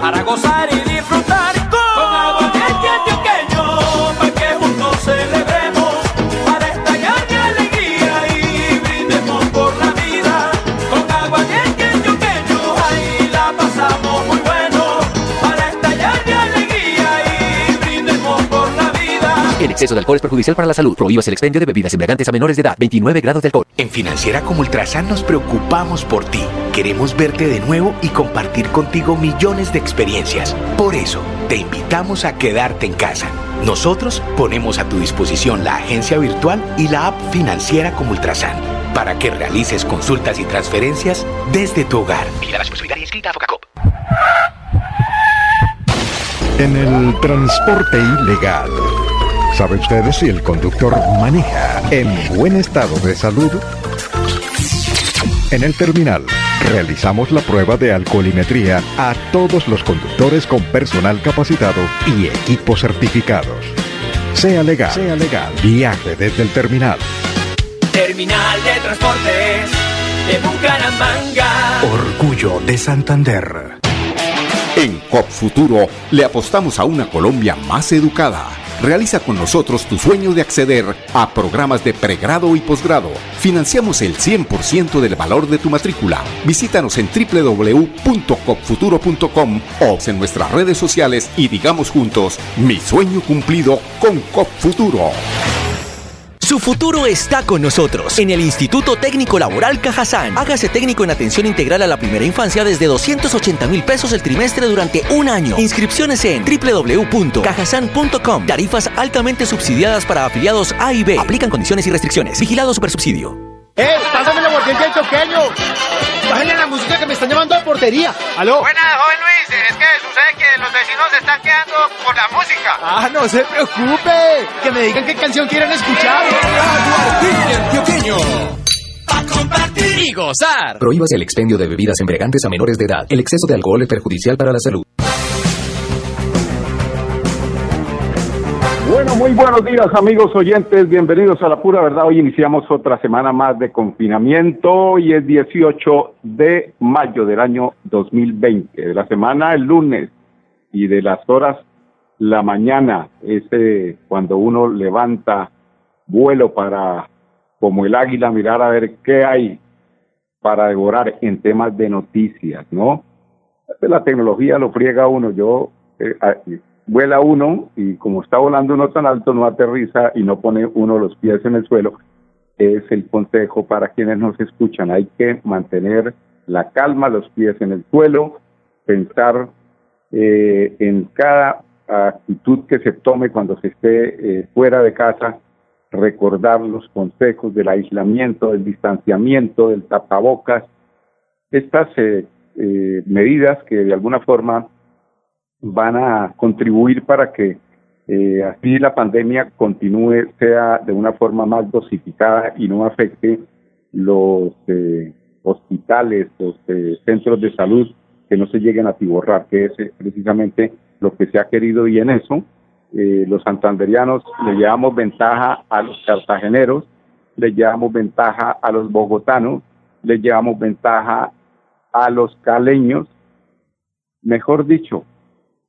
Para gozar y disfrutar exceso de alcohol es perjudicial para la salud. Prohíbas el expendio de bebidas embriagantes a menores de edad. 29 grados de alcohol. En Financiera como Ultrasan nos preocupamos por ti. Queremos verte de nuevo y compartir contigo millones de experiencias. Por eso, te invitamos a quedarte en casa. Nosotros ponemos a tu disposición la agencia virtual y la app financiera como Ultrasan para que realices consultas y transferencias desde tu hogar. Mira la inscrita a En el transporte ilegal, ¿sabe usted si el conductor maneja en buen estado de salud? En el terminal Realizamos la prueba de alcoholimetría a todos los conductores con personal capacitado y equipos certificados. Sea legal, sea legal. Viaje desde el terminal. Terminal de Transportes de Bucaramanga. Orgullo de Santander. En COP Futuro le apostamos a una Colombia más educada Realiza con nosotros tu sueño de acceder a programas de pregrado y posgrado. Financiamos el 100% del valor de tu matrícula. Visítanos en www.copfuturo.com o en nuestras redes sociales y digamos juntos, mi sueño cumplido con COP Futuro. Su futuro está con nosotros en el Instituto Técnico Laboral Cajazán. Hágase técnico en atención integral a la primera infancia desde 280 mil pesos el trimestre durante un año. Inscripciones en www.cajazán.com. Tarifas altamente subsidiadas para afiliados A y B. Aplican condiciones y restricciones. Vigilado Supersubsidio. ¡Eh! ¡Pásame la aguardiente del toqueño! ¡Bájale la música que me están llamando a portería! ¡Aló! Buenas, joven Luis. Es que sucede que los vecinos se están quedando por la música. ¡Ah, no se preocupe! Que me digan qué canción quieren escuchar. ¡Pa compartir y gozar! Prohíbas el expendio de bebidas embriagantes a menores de edad. El exceso de alcohol es perjudicial para la salud. Bueno, muy buenos días amigos oyentes, bienvenidos a la pura verdad. Hoy iniciamos otra semana más de confinamiento y es 18 de mayo del año 2020, de la semana el lunes y de las horas la mañana, ese cuando uno levanta vuelo para como el águila mirar a ver qué hay para devorar en temas de noticias, ¿no? La tecnología lo friega uno, yo eh, vuela uno y como está volando uno tan alto no aterriza y no pone uno los pies en el suelo. Es el consejo para quienes nos escuchan. Hay que mantener la calma, los pies en el suelo, pensar eh, en cada actitud que se tome cuando se esté eh, fuera de casa, recordar los consejos del aislamiento, del distanciamiento, del tapabocas, estas eh, medidas que de alguna forma van a contribuir para que eh, así la pandemia continúe, sea de una forma más dosificada y no afecte los eh, hospitales, los eh, centros de salud, que no se lleguen a tiborrar, que es precisamente lo que se ha querido y en eso los santanderianos le llevamos ventaja a los cartageneros, le llevamos ventaja a los bogotanos, le llevamos ventaja a los caleños, mejor dicho,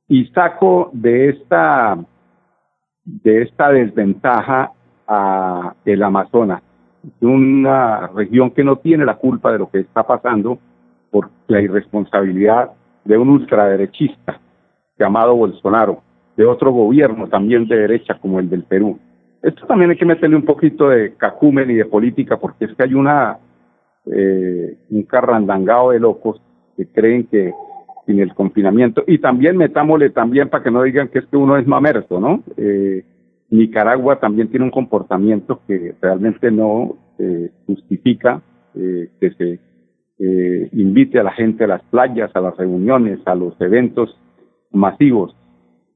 y saco de esta de esta desventaja a el Amazonas, una región que no tiene la culpa de lo que está pasando por la irresponsabilidad de un ultraderechista llamado Bolsonaro, de otro gobierno también de derecha como el del Perú. Esto también hay que meterle un poquito de cacumen y de política, porque es que hay una eh, un carrandangado de locos que creen que sin el confinamiento, y también metámosle también para que no digan que es que uno es mamerto, ¿no? Eh, Nicaragua también tiene un comportamiento que realmente no eh, justifica eh, que se invite a la gente a las playas, a las reuniones, a los eventos masivos.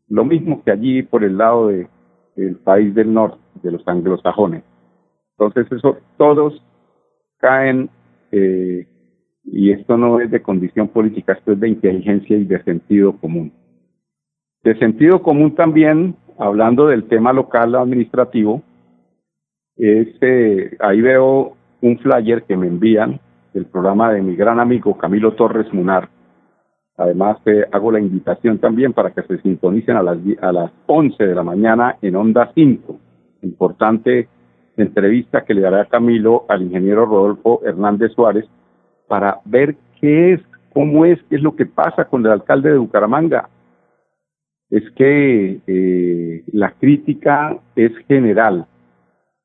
Lo mismo que allí por el lado de, del país del norte, de los anglosajones. Entonces eso, todos caen, eh, y esto no es de condición política, esto es de inteligencia y de sentido común. De sentido común también, hablando del tema local administrativo, es, eh, ahí veo un flyer que me envían del programa de mi gran amigo Camilo Torres Munar. Además, eh, hago la invitación también para que se sintonicen a las, a las 11 de la mañana en Onda 5. Importante entrevista que le dará Camilo al ingeniero Rodolfo Hernández Suárez para ver qué es, cómo es, qué es lo que pasa con el alcalde de Bucaramanga. Es que eh, la crítica es general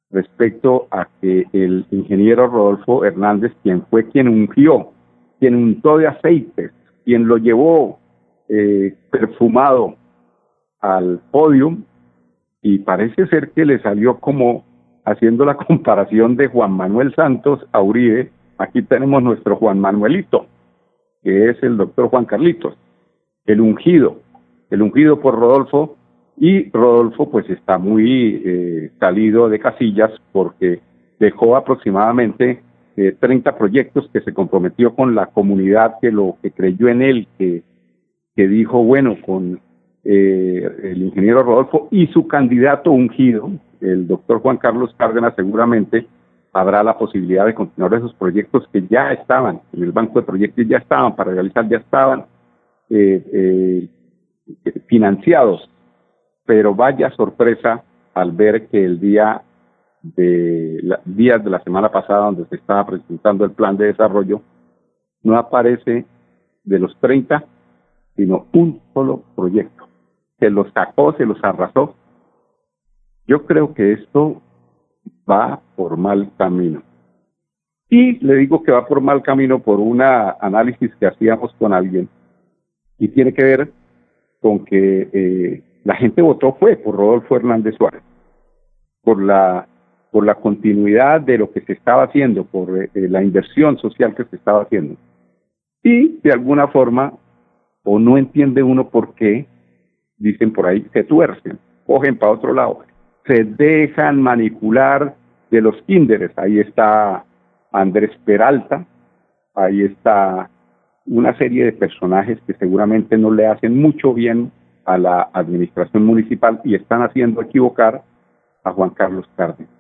respecto a que el ingeniero Rodolfo Hernández, quien fue quien ungió, quien untó de aceites, quien lo llevó eh, perfumado al podium, y parece ser que le salió como haciendo la comparación de Juan Manuel Santos a Uribe, aquí tenemos nuestro Juan Manuelito, que es el doctor Juan Carlitos, el ungido, el ungido por Rodolfo, y Rodolfo pues está muy eh, salido de casillas porque dejó aproximadamente eh, 30 proyectos que se comprometió con la comunidad que lo que creyó en él, que, que dijo, bueno, con eh, el ingeniero Rodolfo y su candidato ungido, el doctor Juan Carlos Cárdenas, seguramente habrá la posibilidad de continuar esos proyectos que ya estaban, en el banco de proyectos ya estaban, para realizar ya estaban eh, eh, financiados. Pero vaya sorpresa al ver que el día de días de la semana pasada, donde se estaba presentando el plan de desarrollo, no aparece de los 30, sino un solo proyecto. Se los sacó, se los arrasó yo creo que esto va por mal camino. Y le digo que va por mal camino por un análisis que hacíamos con alguien y tiene que ver con que eh, la gente votó fue por Rodolfo Hernández Suárez, por la por la continuidad de lo que se estaba haciendo, por eh, la inversión social que se estaba haciendo. Y de alguna forma, o no entiende uno por qué, dicen por ahí, se tuercen, cogen para otro lado se dejan manipular de los kinderes. Ahí está Andrés Peralta, ahí está una serie de personajes que seguramente no le hacen mucho bien a la administración municipal y están haciendo equivocar a Juan Carlos Cárdenas.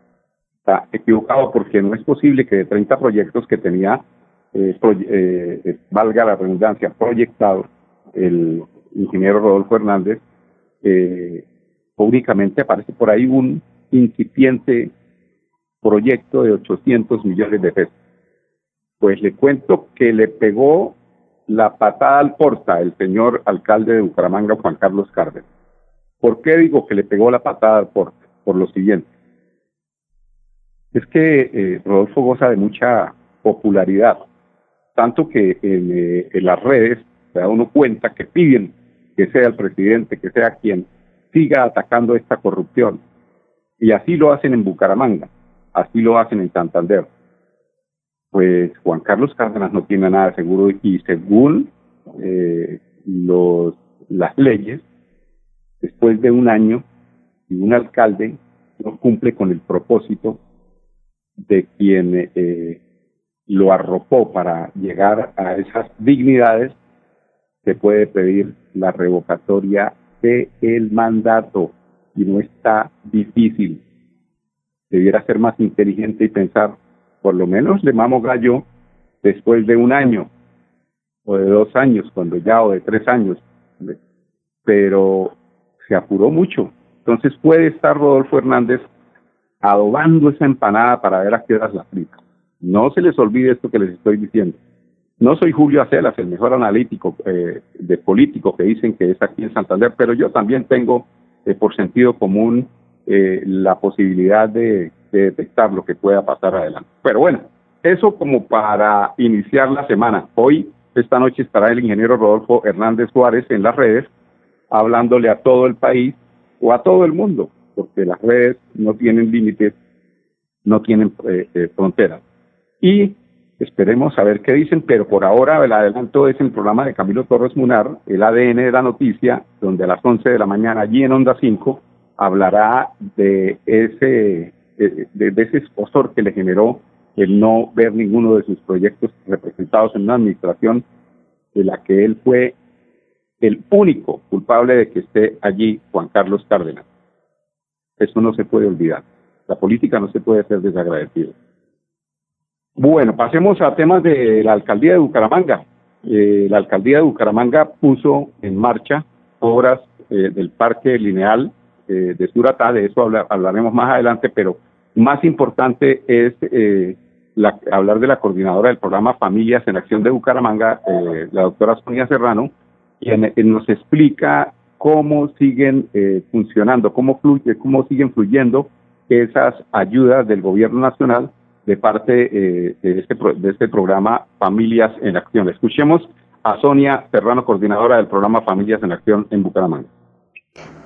Está equivocado porque no es posible que de 30 proyectos que tenía, eh, eh, valga la redundancia, proyectado el ingeniero Rodolfo Hernández, eh, públicamente aparece por ahí un incipiente proyecto de 800 millones de pesos. Pues le cuento que le pegó la patada al porta el señor alcalde de Bucaramanga, Juan Carlos Cárdenas. ¿Por qué digo que le pegó la patada al porta? Por lo siguiente. Es que eh, Rodolfo goza de mucha popularidad, tanto que en, eh, en las redes se da uno cuenta que piden que sea el presidente, que sea quien siga atacando esta corrupción. Y así lo hacen en Bucaramanga, así lo hacen en Santander. Pues Juan Carlos Cárdenas no tiene nada seguro y según eh, los, las leyes, después de un año y un alcalde no cumple con el propósito de quien eh, lo arropó para llegar a esas dignidades, se puede pedir la revocatoria de el mandato y no está difícil. Debiera ser más inteligente y pensar, por lo menos le mamo gallo después de un año o de dos años, cuando ya, o de tres años, pero se apuró mucho. Entonces puede estar Rodolfo Hernández adobando esa empanada para ver a qué horas la frita. No se les olvide esto que les estoy diciendo. No soy Julio Acelas, el mejor analítico eh, de político que dicen que es aquí en Santander, pero yo también tengo eh, por sentido común eh, la posibilidad de, de detectar lo que pueda pasar adelante. Pero bueno, eso como para iniciar la semana. Hoy, esta noche, estará el ingeniero Rodolfo Hernández Juárez en las redes, hablándole a todo el país o a todo el mundo, porque las redes no tienen límites, no tienen eh, eh, fronteras. Y esperemos a ver qué dicen, pero por ahora el adelanto es el programa de Camilo Torres Munar, el ADN de la noticia, donde a las 11 de la mañana, allí en Onda 5, hablará de ese, de, ese esposor que le generó el no ver ninguno de sus proyectos representados en una administración de la que él fue el único culpable de que esté allí Juan Carlos Cárdenas. Eso no se puede olvidar. La política no se puede ser desagradecida. Bueno, pasemos a temas de la alcaldía de Bucaramanga. Eh, la alcaldía de Bucaramanga puso en marcha obras eh, del parque lineal eh, de Suratá, de eso habla, hablaremos más adelante, pero más importante es eh, la, hablar de la coordinadora del programa Familias en Acción de Bucaramanga, eh, la doctora Sonia Serrano, quien, quien nos explica cómo siguen eh, funcionando, cómo, fluye, cómo siguen fluyendo esas ayudas del gobierno nacional de parte eh, de, este, pro- de este programa Familias en Acción. Escuchemos a Sonia Serrano, coordinadora del programa Familias en Acción en Bucaramanga.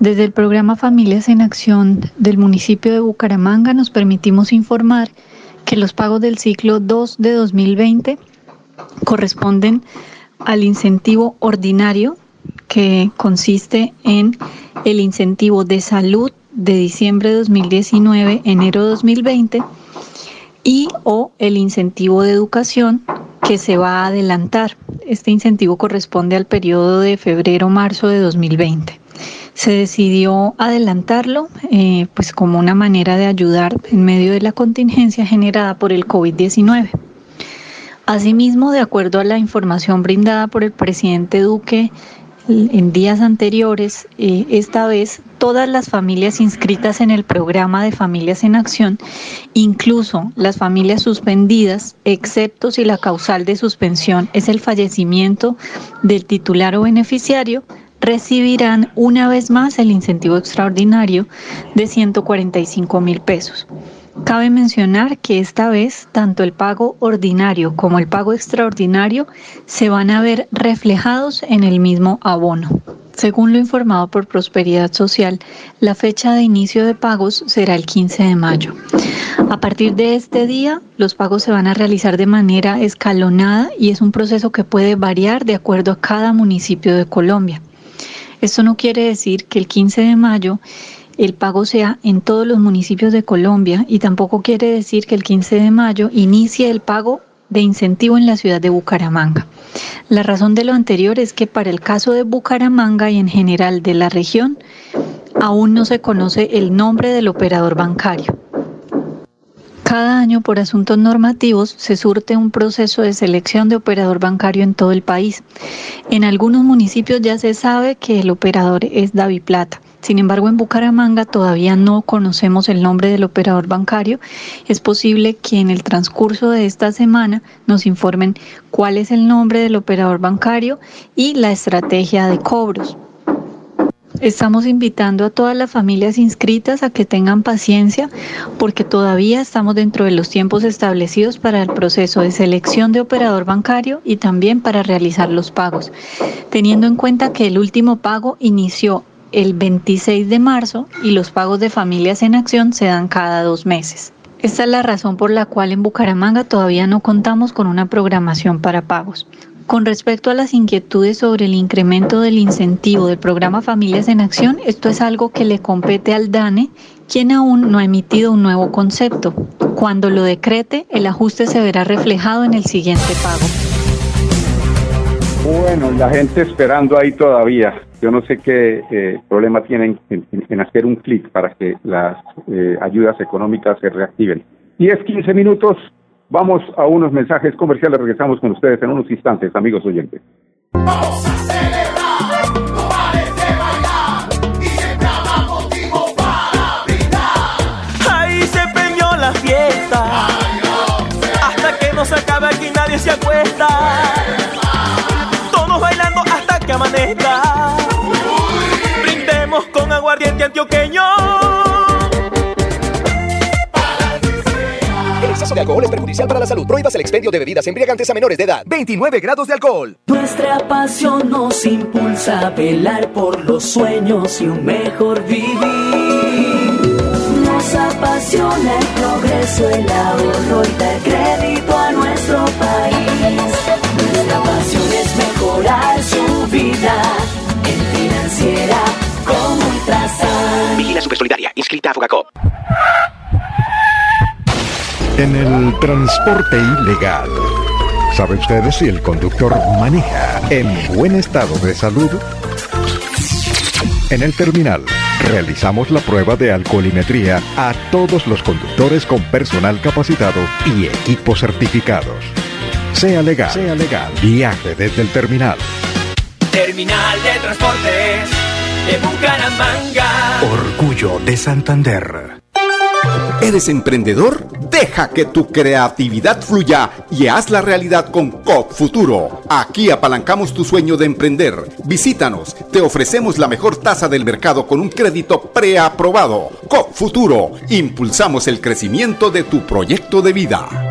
Desde el programa Familias en Acción del municipio de Bucaramanga nos permitimos informar que los pagos del ciclo 2 de 2020 corresponden al incentivo ordinario que consiste en el incentivo de salud de diciembre de 2019, enero de 2020 y o el incentivo de educación que se va a adelantar. Este incentivo corresponde al periodo de febrero-marzo de 2020 se decidió adelantarlo eh, pues como una manera de ayudar en medio de la contingencia generada por el COVID-19. Asimismo, de acuerdo a la información brindada por el presidente Duque en días anteriores, eh, esta vez todas las familias inscritas en el programa de Familias en Acción, incluso las familias suspendidas, excepto si la causal de suspensión es el fallecimiento del titular o beneficiario, recibirán una vez más el incentivo extraordinario de 145 mil pesos. Cabe mencionar que esta vez tanto el pago ordinario como el pago extraordinario se van a ver reflejados en el mismo abono. Según lo informado por Prosperidad Social, la fecha de inicio de pagos será el 15 de mayo. A partir de este día, los pagos se van a realizar de manera escalonada y es un proceso que puede variar de acuerdo a cada municipio de Colombia. Esto no quiere decir que el 15 de mayo el pago sea en todos los municipios de Colombia y tampoco quiere decir que el 15 de mayo inicie el pago de incentivo en la ciudad de Bucaramanga. La razón de lo anterior es que para el caso de Bucaramanga y en general de la región, aún no se conoce el nombre del operador bancario. Cada año, por asuntos normativos, se surte un proceso de selección de operador bancario en todo el país. En algunos municipios ya se sabe que el operador es Daviplata. Sin embargo, en Bucaramanga todavía no conocemos el nombre del operador bancario. Es posible que en el transcurso de esta semana nos informen cuál es el nombre del operador bancario y la estrategia de cobros. Estamos invitando a todas las familias inscritas a que tengan paciencia porque todavía estamos dentro de los tiempos establecidos para el proceso de selección de operador bancario y también para realizar los pagos, teniendo en cuenta que el último pago inició el 26 de marzo y los pagos de familias en acción se dan cada dos meses. Esta es la razón por la cual en Bucaramanga todavía no contamos con una programación para pagos. Con respecto a las inquietudes sobre el incremento del incentivo del programa Familias en Acción, esto es algo que le compete al DANE, quien aún no ha emitido un nuevo concepto. Cuando lo decrete, el ajuste se verá reflejado en el siguiente pago. Bueno, la gente esperando ahí todavía. Yo no sé qué eh, problema tienen en, en- en hacer un clic para que las eh, ayudas económicas se reactiven. 10, 15 minutos. Vamos a unos mensajes comerciales. Regresamos con ustedes en unos instantes, amigos oyentes. Ahí se empeñó la fiesta. Hasta que no se acabe aquí nadie se acuesta. amanezca. Brindemos con aguardiente antioqueño. Exceso de alcohol es perjudicial para la salud. Prohíbas el expendio de bebidas embriagantes a menores de edad. 29 grados de alcohol. Nuestra pasión nos impulsa a velar por los sueños y un mejor vivir. Nos apasiona el progreso, el ahorro y dar crédito a nuestro país. Nuestra pasión es mejorar su vida en financiera como Ultrasan. Vigila Supersolidaria. Inscrita a Fogacop. En el transporte ilegal, ¿sabe usted si el conductor maneja en buen estado de salud? En el terminal, realizamos la prueba de alcoholimetría a todos los conductores con personal capacitado y equipos certificados. Sea legal, sea legal, viaje desde el terminal. Terminal de Transportes de Bucaramanga. Orgullo de Santander. ¿Eres emprendedor? Deja que tu creatividad fluya y haz la realidad con COP Futuro. Aquí apalancamos tu sueño de emprender. Visítanos, te ofrecemos la mejor tasa del mercado con un crédito preaprobado. COP Futuro, impulsamos el crecimiento de tu proyecto de vida.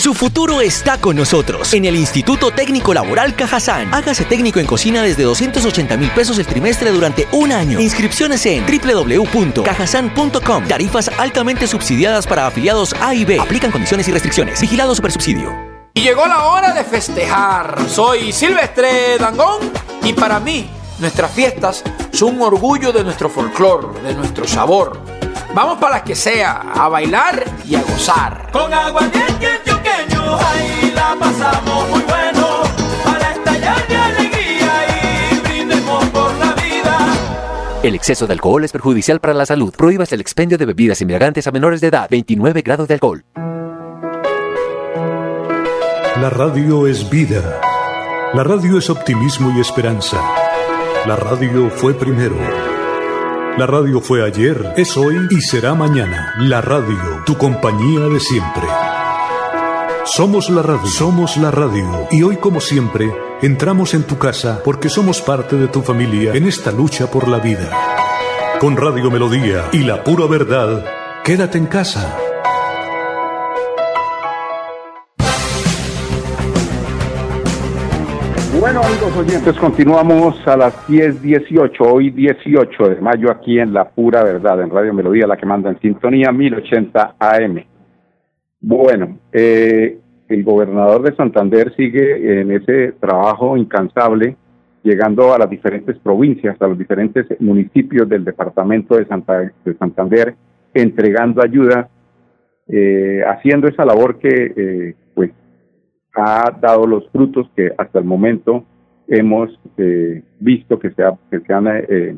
Su futuro está con nosotros en el Instituto Técnico Laboral Cajazán. Hágase técnico en cocina desde 280 mil pesos el trimestre durante un año. Inscripciones en www.cajazán.com. Tarifas altamente subsidiadas para afiliados A y B. Aplican condiciones y restricciones. Vigilado Supersubsidio. Y llegó la hora de festejar. Soy Silvestre Dangón y para mí nuestras fiestas son un orgullo de nuestro folclor, de nuestro sabor. Vamos para las que sea, a bailar y a gozar. Con aguardiente antioqueño, ahí la pasamos muy bueno. Para estallar de alegría y brindemos por la vida. El exceso de alcohol es perjudicial para la salud. Prohíbas el expendio de bebidas embriagantes a menores de edad. 29 grados de alcohol. La radio es vida. La radio es optimismo y esperanza. La radio fue primero. La radio fue ayer, es hoy y será mañana. La radio, tu compañía de siempre. Somos la radio, somos la radio. Y hoy como siempre, entramos en tu casa porque somos parte de tu familia en esta lucha por la vida. Con Radio Melodía y la pura verdad, quédate en casa. Bueno, amigos oyentes, continuamos a las 10.18, hoy 18 de mayo aquí en La Pura Verdad, en Radio Melodía, la que manda en sintonía 1080 AM. Bueno, eh, el gobernador de Santander sigue en ese trabajo incansable, llegando a las diferentes provincias, a los diferentes municipios del departamento de, Santa- de Santander, entregando ayuda, eh, haciendo esa labor que eh, ha dado los frutos que hasta el momento hemos eh, visto que se, ha- que se han eh,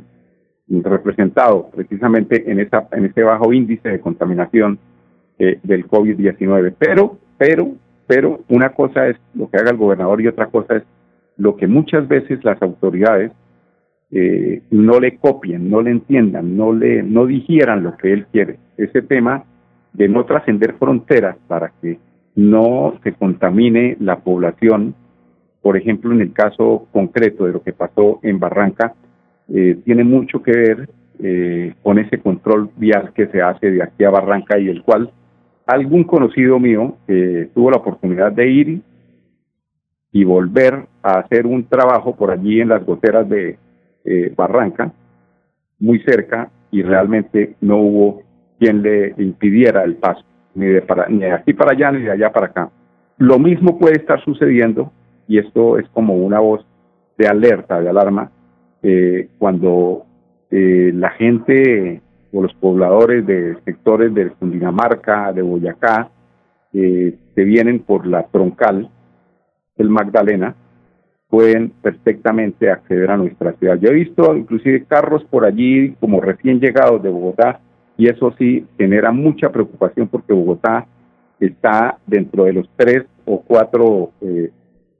representado precisamente en esa en ese bajo índice de contaminación eh, del COVID-19. Pero, pero, pero una cosa es lo que haga el gobernador y otra cosa es lo que muchas veces las autoridades eh, no le copien, no le entiendan, no le no digieran lo que él quiere. Ese tema de no trascender fronteras para que no se contamine la población, por ejemplo, en el caso concreto de lo que pasó en Barranca, eh, tiene mucho que ver eh, con ese control vial que se hace de aquí a Barranca y el cual algún conocido mío tuvo la oportunidad de ir y volver a hacer un trabajo por allí en las goteras de eh, Barranca, muy cerca, y realmente no hubo quien le impidiera el paso, ni de, para, ni de aquí para allá, ni de allá para acá. Lo mismo puede estar sucediendo, y esto es como una voz de alerta, de alarma, eh, cuando eh, la gente o los pobladores de sectores de Cundinamarca, de Boyacá, eh, que vienen por la troncal del Magdalena, pueden perfectamente acceder a nuestra ciudad. Yo he visto inclusive carros por allí como recién llegados de Bogotá y eso sí genera mucha preocupación porque Bogotá está dentro de los tres o cuatro eh,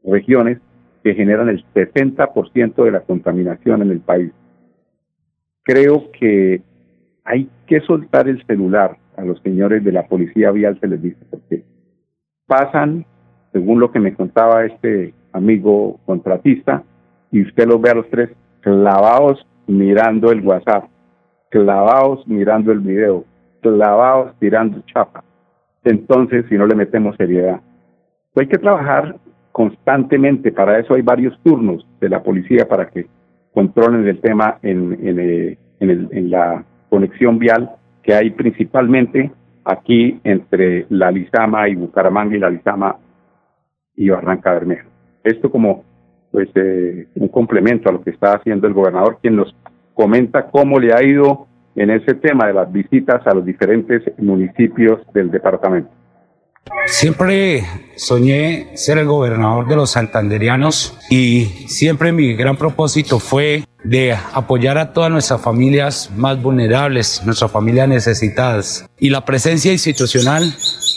regiones que generan el 60% de la contaminación en el país. Creo que hay que soltar el celular a los señores de la policía vial, se les dice, porque pasan, según lo que me contaba este amigo contratista, y usted los ve a los tres clavados mirando el WhatsApp, clavados mirando el video, clavados tirando chapa. Entonces, si no le metemos seriedad, hay que trabajar constantemente. Para eso hay varios turnos de la policía para que controlen el tema eh, en la conexión vial que hay principalmente aquí entre la Lizama y Bucaramanga y la Lizama y Barranca Bermeja. Esto como pues eh, un complemento a lo que está haciendo el gobernador, quien nos comenta cómo le ha ido en ese tema de las visitas a los diferentes municipios del departamento. Siempre soñé ser el gobernador de los santanderianos y siempre mi gran propósito fue de apoyar a todas nuestras familias más vulnerables, nuestras familias necesitadas. Y la presencia institucional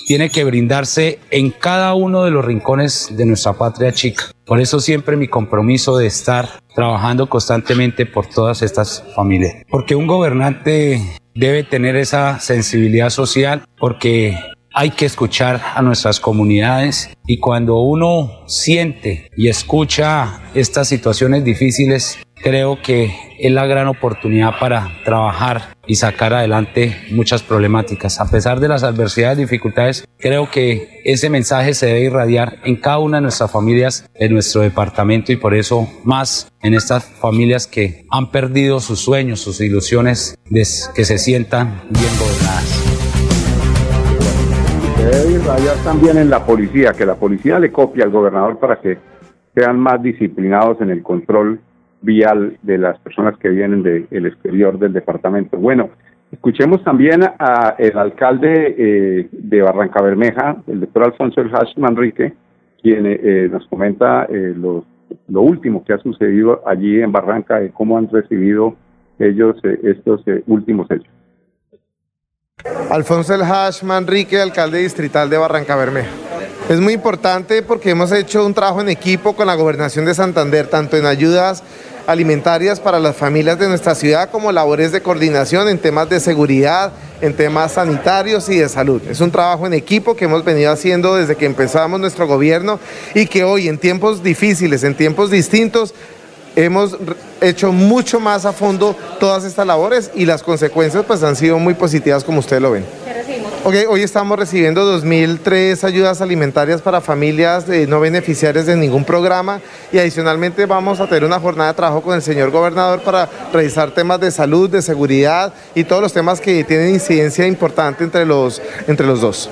tiene que brindarse en cada uno de los rincones de nuestra patria chica. Por eso siempre mi compromiso de estar trabajando constantemente por todas estas familias. Porque un gobernante debe tener esa sensibilidad social porque hay que escuchar a nuestras comunidades y cuando uno siente y escucha estas situaciones difíciles, creo que es la gran oportunidad para trabajar y sacar adelante muchas problemáticas. A pesar de las adversidades y dificultades, creo que ese mensaje se debe irradiar en cada una de nuestras familias de nuestro departamento y por eso más en estas familias que han perdido sus sueños, sus ilusiones, que se sientan bien gobernadas debe irradiar también en la policía, que la policía le copie al gobernador para que sean más disciplinados en el control vial de las personas que vienen del exterior del departamento. Bueno, escuchemos también a el alcalde eh, de Barranca Bermeja, el doctor Alfonso El Hash Manrique, quien eh, nos comenta eh, lo, último que ha sucedido allí en Barranca y cómo han recibido ellos estos últimos hechos. Alfonso El Hash Manrique, alcalde distrital de Barranca Bermeja. Es muy importante porque hemos hecho un trabajo en equipo con la gobernación de Santander, tanto en ayudas alimentarias para las familias de nuestra ciudad como labores de coordinación en temas de seguridad, en temas sanitarios y de salud. Es un trabajo en equipo que hemos venido haciendo desde que empezamos nuestro gobierno y que hoy en tiempos difíciles, en tiempos distintos, hemos hecho mucho más a fondo todas estas labores y las consecuencias pues han sido muy positivas como ustedes lo ven. Okay, hoy estamos recibiendo 2.003 ayudas alimentarias para familias no beneficiarias de ningún programa y adicionalmente vamos a tener una jornada de trabajo con el señor gobernador para revisar temas de salud, de seguridad y todos los temas que tienen incidencia importante entre los, entre los dos.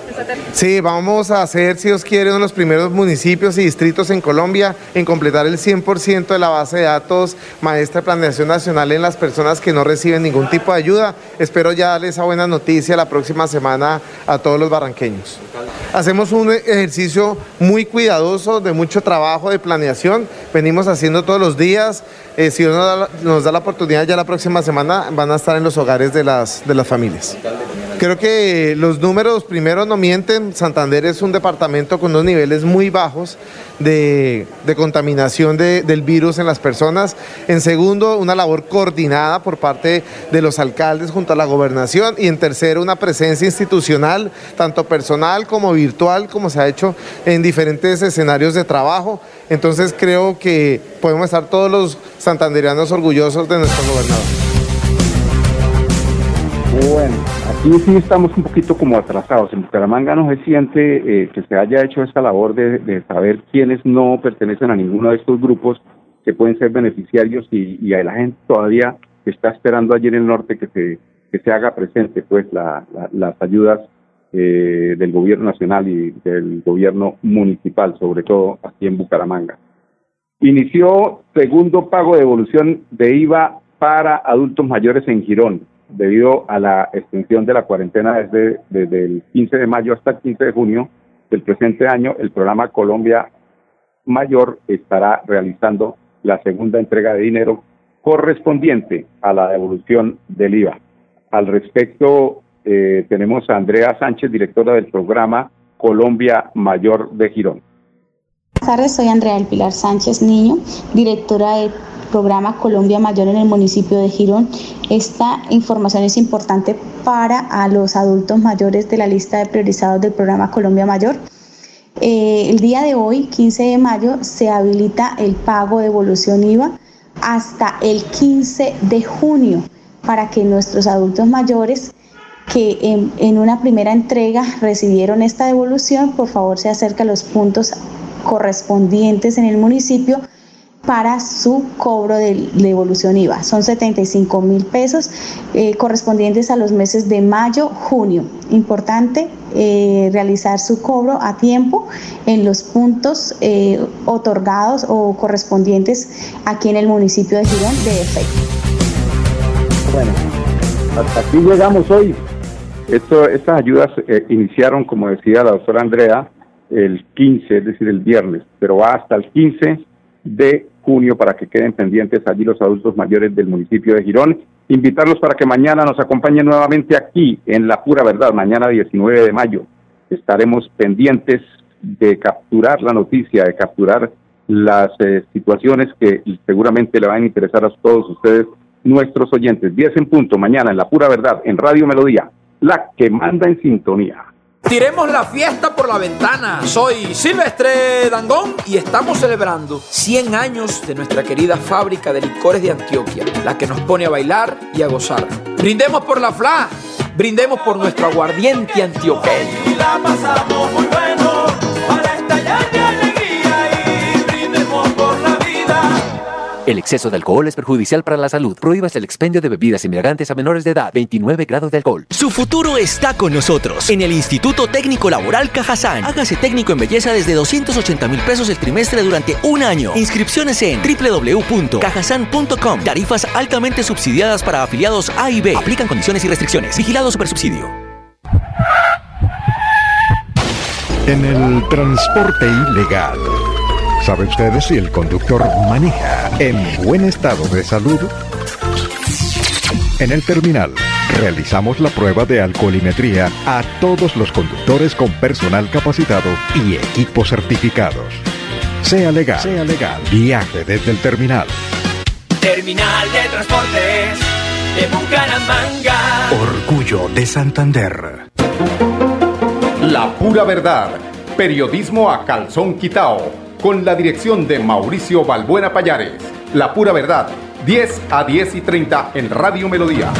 Sí, vamos a hacer, si Dios quiere, uno de los primeros municipios y distritos en Colombia en completar el 100% de la base de datos maestra de planeación nacional en las personas que no reciben ningún tipo de ayuda. Espero ya darles esa buena noticia la próxima semana a todos los barranqueños. Hacemos un ejercicio muy cuidadoso, de mucho trabajo, de planeación. Venimos haciendo todos los días. Eh, si uno nos da la oportunidad, ya la próxima semana van a estar en los hogares de las, de las familias. Creo que los números primero no mienten. Santander es un departamento con unos niveles muy bajos de, contaminación del virus en las personas. En segundo, una labor coordinada por parte de los alcaldes junto a la gobernación. Y en tercero, una presencia institucional, tanto personal como virtual, como se ha hecho en diferentes escenarios de trabajo. Entonces creo que podemos estar todos los santanderianos orgullosos de nuestro gobernador. Bueno, aquí sí estamos un poquito como atrasados. En Bucaramanga no se siente eh, que se haya hecho esta labor de, saber quiénes no pertenecen a ninguno de estos grupos que pueden ser beneficiarios y, y la gente todavía está esperando allí en el norte que se, que se haga presente pues las ayudas eh, del gobierno nacional y del gobierno municipal, sobre todo aquí en Bucaramanga. Inició segundo pago de devolución de IVA para adultos mayores en Girón debido a la extensión de la cuarentena desde, desde el 15 de mayo hasta el 15 de junio del presente año, el programa Colombia Mayor estará realizando la segunda entrega de dinero correspondiente a la devolución del IVA. Al respecto, eh, tenemos a Andrea Sánchez, directora del programa Colombia Mayor de Girón. Buenas tardes, soy Andrea del Pilar Sánchez Niño, directora de programa Colombia Mayor en el municipio de Girón. Esta información es importante para a los adultos mayores de la lista de priorizados del programa Colombia Mayor. Eh, el día de hoy, 15 de mayo, se habilita el pago de evolución IVA hasta el 15 de junio para que nuestros adultos mayores que en, una primera entrega recibieron esta devolución, por favor se acerca a los puntos correspondientes en el municipio para su cobro de devolución IVA. Son 75 mil pesos eh, correspondientes a los meses de mayo, junio. Importante eh, realizar su cobro a tiempo en los puntos eh, otorgados o correspondientes aquí en el municipio de Girón de efecto. Bueno, hasta aquí llegamos hoy. Esto, estas ayudas iniciaron, como decía la doctora Andrea, el 15, es decir, el viernes, pero va hasta el 15 de junio para que queden pendientes allí los adultos mayores del municipio de Girón. Invitarlos para que mañana nos acompañen nuevamente aquí en La Pura Verdad, mañana 19 de mayo. Estaremos pendientes de capturar la noticia, de capturar las eh, situaciones que seguramente le van a interesar a todos ustedes, nuestros oyentes. 10 en punto, mañana en La Pura Verdad, en Radio Melodía, la que manda en sintonía. Tiremos la fiesta por la ventana. Soy Silvestre Dangón y estamos celebrando 100 años de nuestra querida fábrica de licores de Antioquia, la que nos pone a bailar y a gozar. Brindemos por la FLA, brindemos por nuestro aguardiente antioqueño. Y la pasamos muy bueno El exceso de alcohol es perjudicial para la salud. Prohíbas el expendio de bebidas embriagantes a menores de edad. 29 grados de alcohol. Su futuro está con nosotros. En el Instituto Técnico Laboral Cajazán. Hágase técnico en belleza desde 280 mil pesos el trimestre durante un año. Inscripciones en www.cajazán.com. Tarifas altamente subsidiadas para afiliados A y B. Aplican condiciones y restricciones. Vigilado Supersubsidio. En el transporte ilegal. ¿Sabe usted si el conductor maneja en buen estado de salud? En el terminal realizamos la prueba de alcoholimetría a todos los conductores con personal capacitado y equipos certificados. Sea legal, sea legal. Viaje desde el terminal. Terminal de Transportes de Bucaramanga. Orgullo de Santander. La pura verdad. Periodismo a calzón quitao. Con la dirección de Mauricio Balbuena Payares. La pura verdad. 10 a 10 y 30 en Radio Melodía.